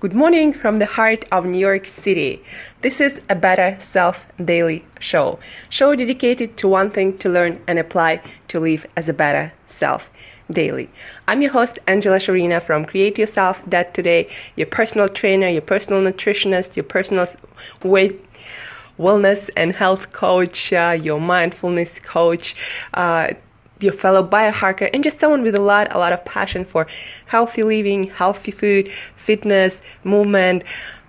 Good morning from the heart of New York City. This is a Better Self Daily Show. Show dedicated to one thing to learn and apply to live as a better self daily. I'm your host, Angela Sharina from Create Yourself That Today, your personal trainer, your personal nutritionist, your personal weight wellness and health coach, uh, your mindfulness coach, uh, your fellow biohacker, and just someone with a lot, a lot of passion for healthy living, healthy food, fitness, movement,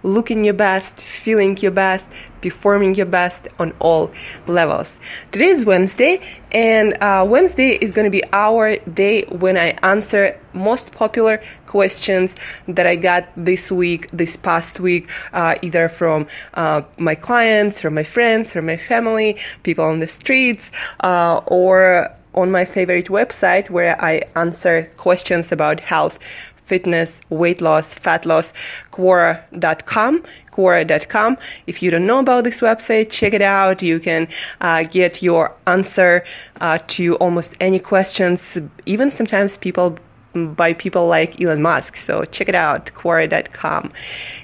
looking your best, feeling your best, performing your best on all levels. Today is Wednesday, and uh, Wednesday is going to be our day when I answer most popular questions that I got this week, this past week, uh, either from uh, my clients, or my friends, or my family, people on the streets, uh, or on my favorite website where I answer questions about health fitness, weight loss, fat loss, Quora.com, Quora.com. If you don't know about this website, check it out. You can uh, get your answer uh, to almost any questions, even sometimes people by people like Elon Musk. So check it out, Quora.com.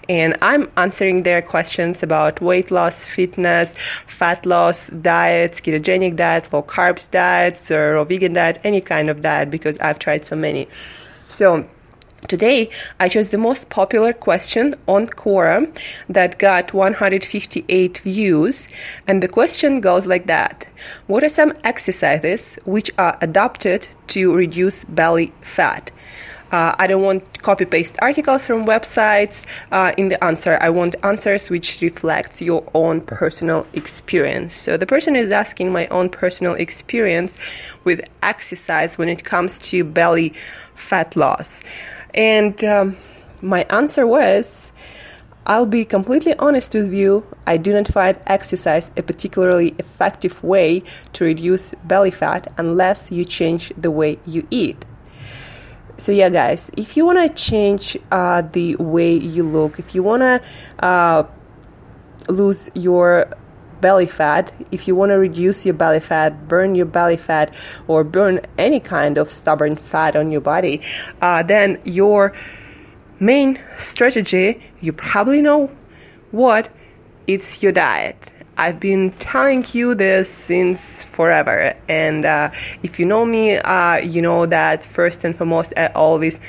And I'm answering their questions about weight loss, fitness, fat loss, diets, ketogenic diet, low carbs diets, or vegan diet, any kind of diet, because I've tried so many. So Today, I chose the most popular question on Quora that got 158 views, and the question goes like that What are some exercises which are adopted to reduce belly fat? Uh, I don't want copy paste articles from websites uh, in the answer. I want answers which reflect your own personal experience. So the person is asking my own personal experience with exercise when it comes to belly fat loss. And um, my answer was I'll be completely honest with you, I do not find exercise a particularly effective way to reduce belly fat unless you change the way you eat. So, yeah, guys, if you want to change uh, the way you look, if you want to uh, lose your belly fat, if you want to reduce your belly fat, burn your belly fat, or burn any kind of stubborn fat on your body, uh, then your main strategy, you probably know what, it's your diet. I've been telling you this since forever, and uh, if you know me, uh, you know that first and foremost, I always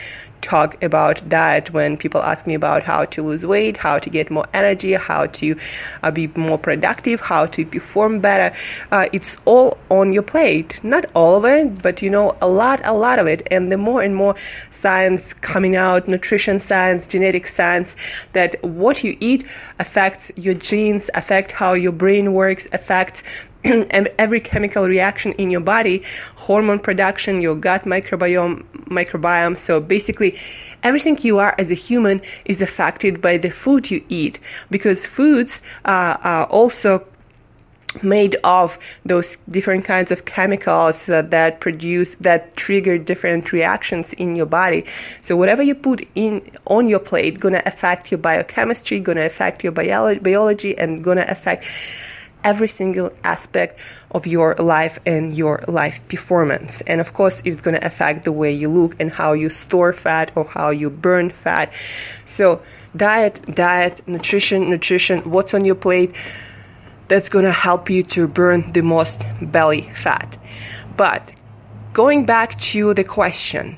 talk about diet when people ask me about how to lose weight, how to get more energy, how to uh, be more productive, how to perform better. Uh, it's all on your plate. Not all of it, but you know, a lot, a lot of it. And the more and more science coming out, nutrition science, genetic science, that what you eat affects your genes, affect how your brain works, affects and every chemical reaction in your body, hormone production, your gut microbiome, microbiome. So basically, everything you are as a human is affected by the food you eat because foods uh, are also made of those different kinds of chemicals that, that produce that trigger different reactions in your body so whatever you put in on your plate gonna affect your biochemistry gonna affect your biology, biology and gonna affect every single aspect of your life and your life performance. And of course, it's going to affect the way you look and how you store fat or how you burn fat. So, diet, diet, nutrition, nutrition, what's on your plate that's going to help you to burn the most belly fat. But going back to the question,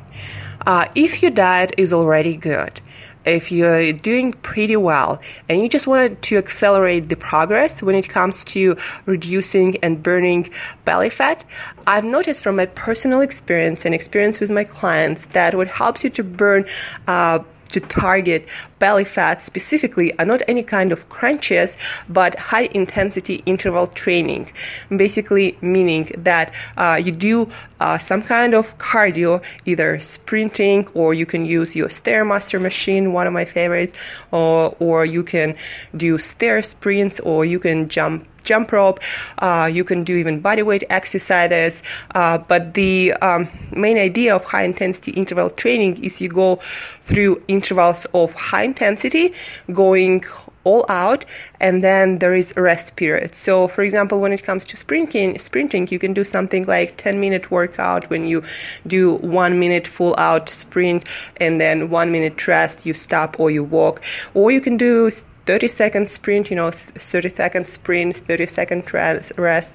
uh, if your diet is already good, if you're doing pretty well and you just wanted to accelerate the progress when it comes to reducing and burning belly fat, I've noticed from my personal experience and experience with my clients that what helps you to burn uh, to target belly fat specifically are not any kind of crunches, but high intensity interval training. Basically, meaning that uh, you do uh, some kind of cardio, either sprinting or you can use your Stairmaster machine, one of my favorites, or, or you can do stair sprints or you can jump jump rope. Uh, you can do even body weight exercises. Uh, but the um, main idea of high intensity interval training is you go through intervals of high intensity, going all out and then there is a rest period so for example when it comes to sprinting sprinting you can do something like 10 minute workout when you do one minute full out sprint and then one minute rest you stop or you walk or you can do 30 second sprint you know 30 second sprint 30 second rest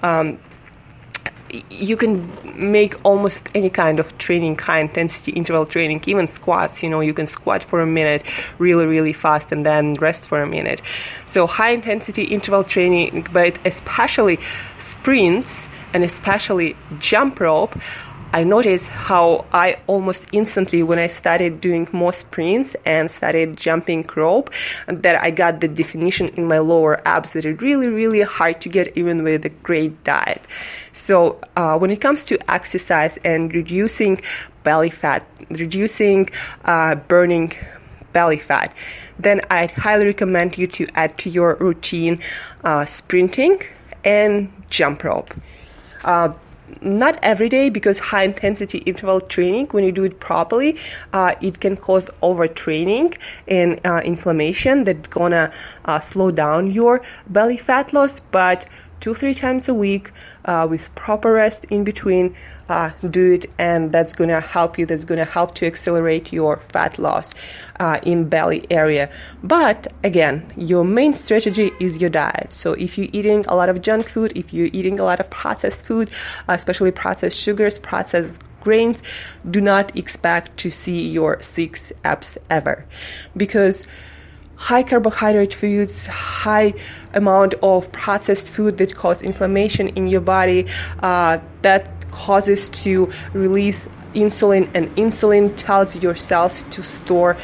um, you can make almost any kind of training, high intensity interval training, even squats. You know, you can squat for a minute really, really fast and then rest for a minute. So, high intensity interval training, but especially sprints and especially jump rope I noticed how I almost instantly, when I started doing more sprints and started jumping rope, that I got the definition in my lower abs that are really, really hard to get even with a great diet. So uh, when it comes to exercise and reducing belly fat, reducing uh, burning belly fat, then I'd highly recommend you to add to your routine uh, sprinting and jump rope. Uh, not every day because high intensity interval training when you do it properly uh, it can cause overtraining and uh, inflammation that's gonna uh, slow down your belly fat loss but two three times a week uh, with proper rest in between uh, do it and that's going to help you that's going to help to accelerate your fat loss uh, in belly area. But again your main strategy is your diet. So if you're eating a lot of junk food if you're eating a lot of processed food especially processed sugars processed grains do not expect to see your six abs ever. Because high carbohydrate foods, high amount of processed food that cause inflammation in your body, uh, that causes to release insulin, and insulin tells your cells to store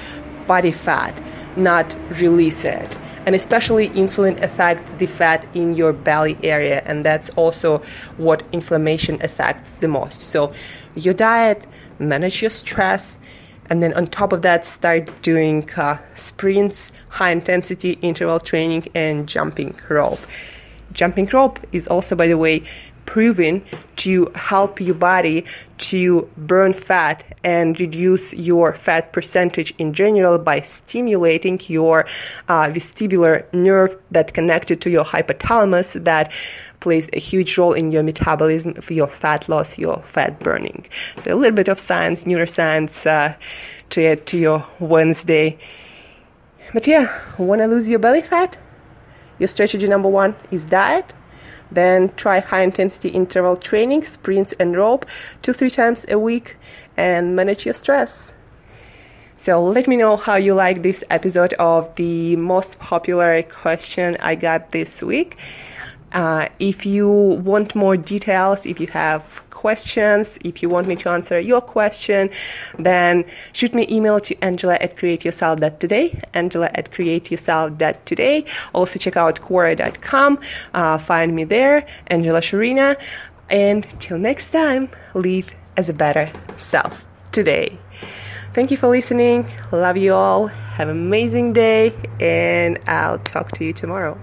body fat, not release it. And especially insulin affects the fat in your belly area, and that's also what inflammation affects the most. So, your diet, manage your stress, and then on top of that start doing uh, sprints high intensity interval training and jumping rope. Jumping rope is also by the way proven to help your body to burn fat and reduce your fat percentage in general by stimulating your uh, vestibular nerve that connected to your hypothalamus that plays a huge role in your metabolism for your fat loss, your fat burning. So a little bit of science, neuroscience uh, to add to your Wednesday. But yeah, want to lose your belly fat? Your strategy number one is diet then try high intensity interval training, sprints and rope two, three times a week and manage your stress. So let me know how you like this episode of the most popular question I got this week. Uh, if you want more details, if you have questions. If you want me to answer your question, then shoot me email to angela at createyourself.today, angela at createyourself.today. Also check out quora.com, uh, find me there, Angela Sharina. And till next time, live as a better self today. Thank you for listening. Love you all. Have an amazing day, and I'll talk to you tomorrow.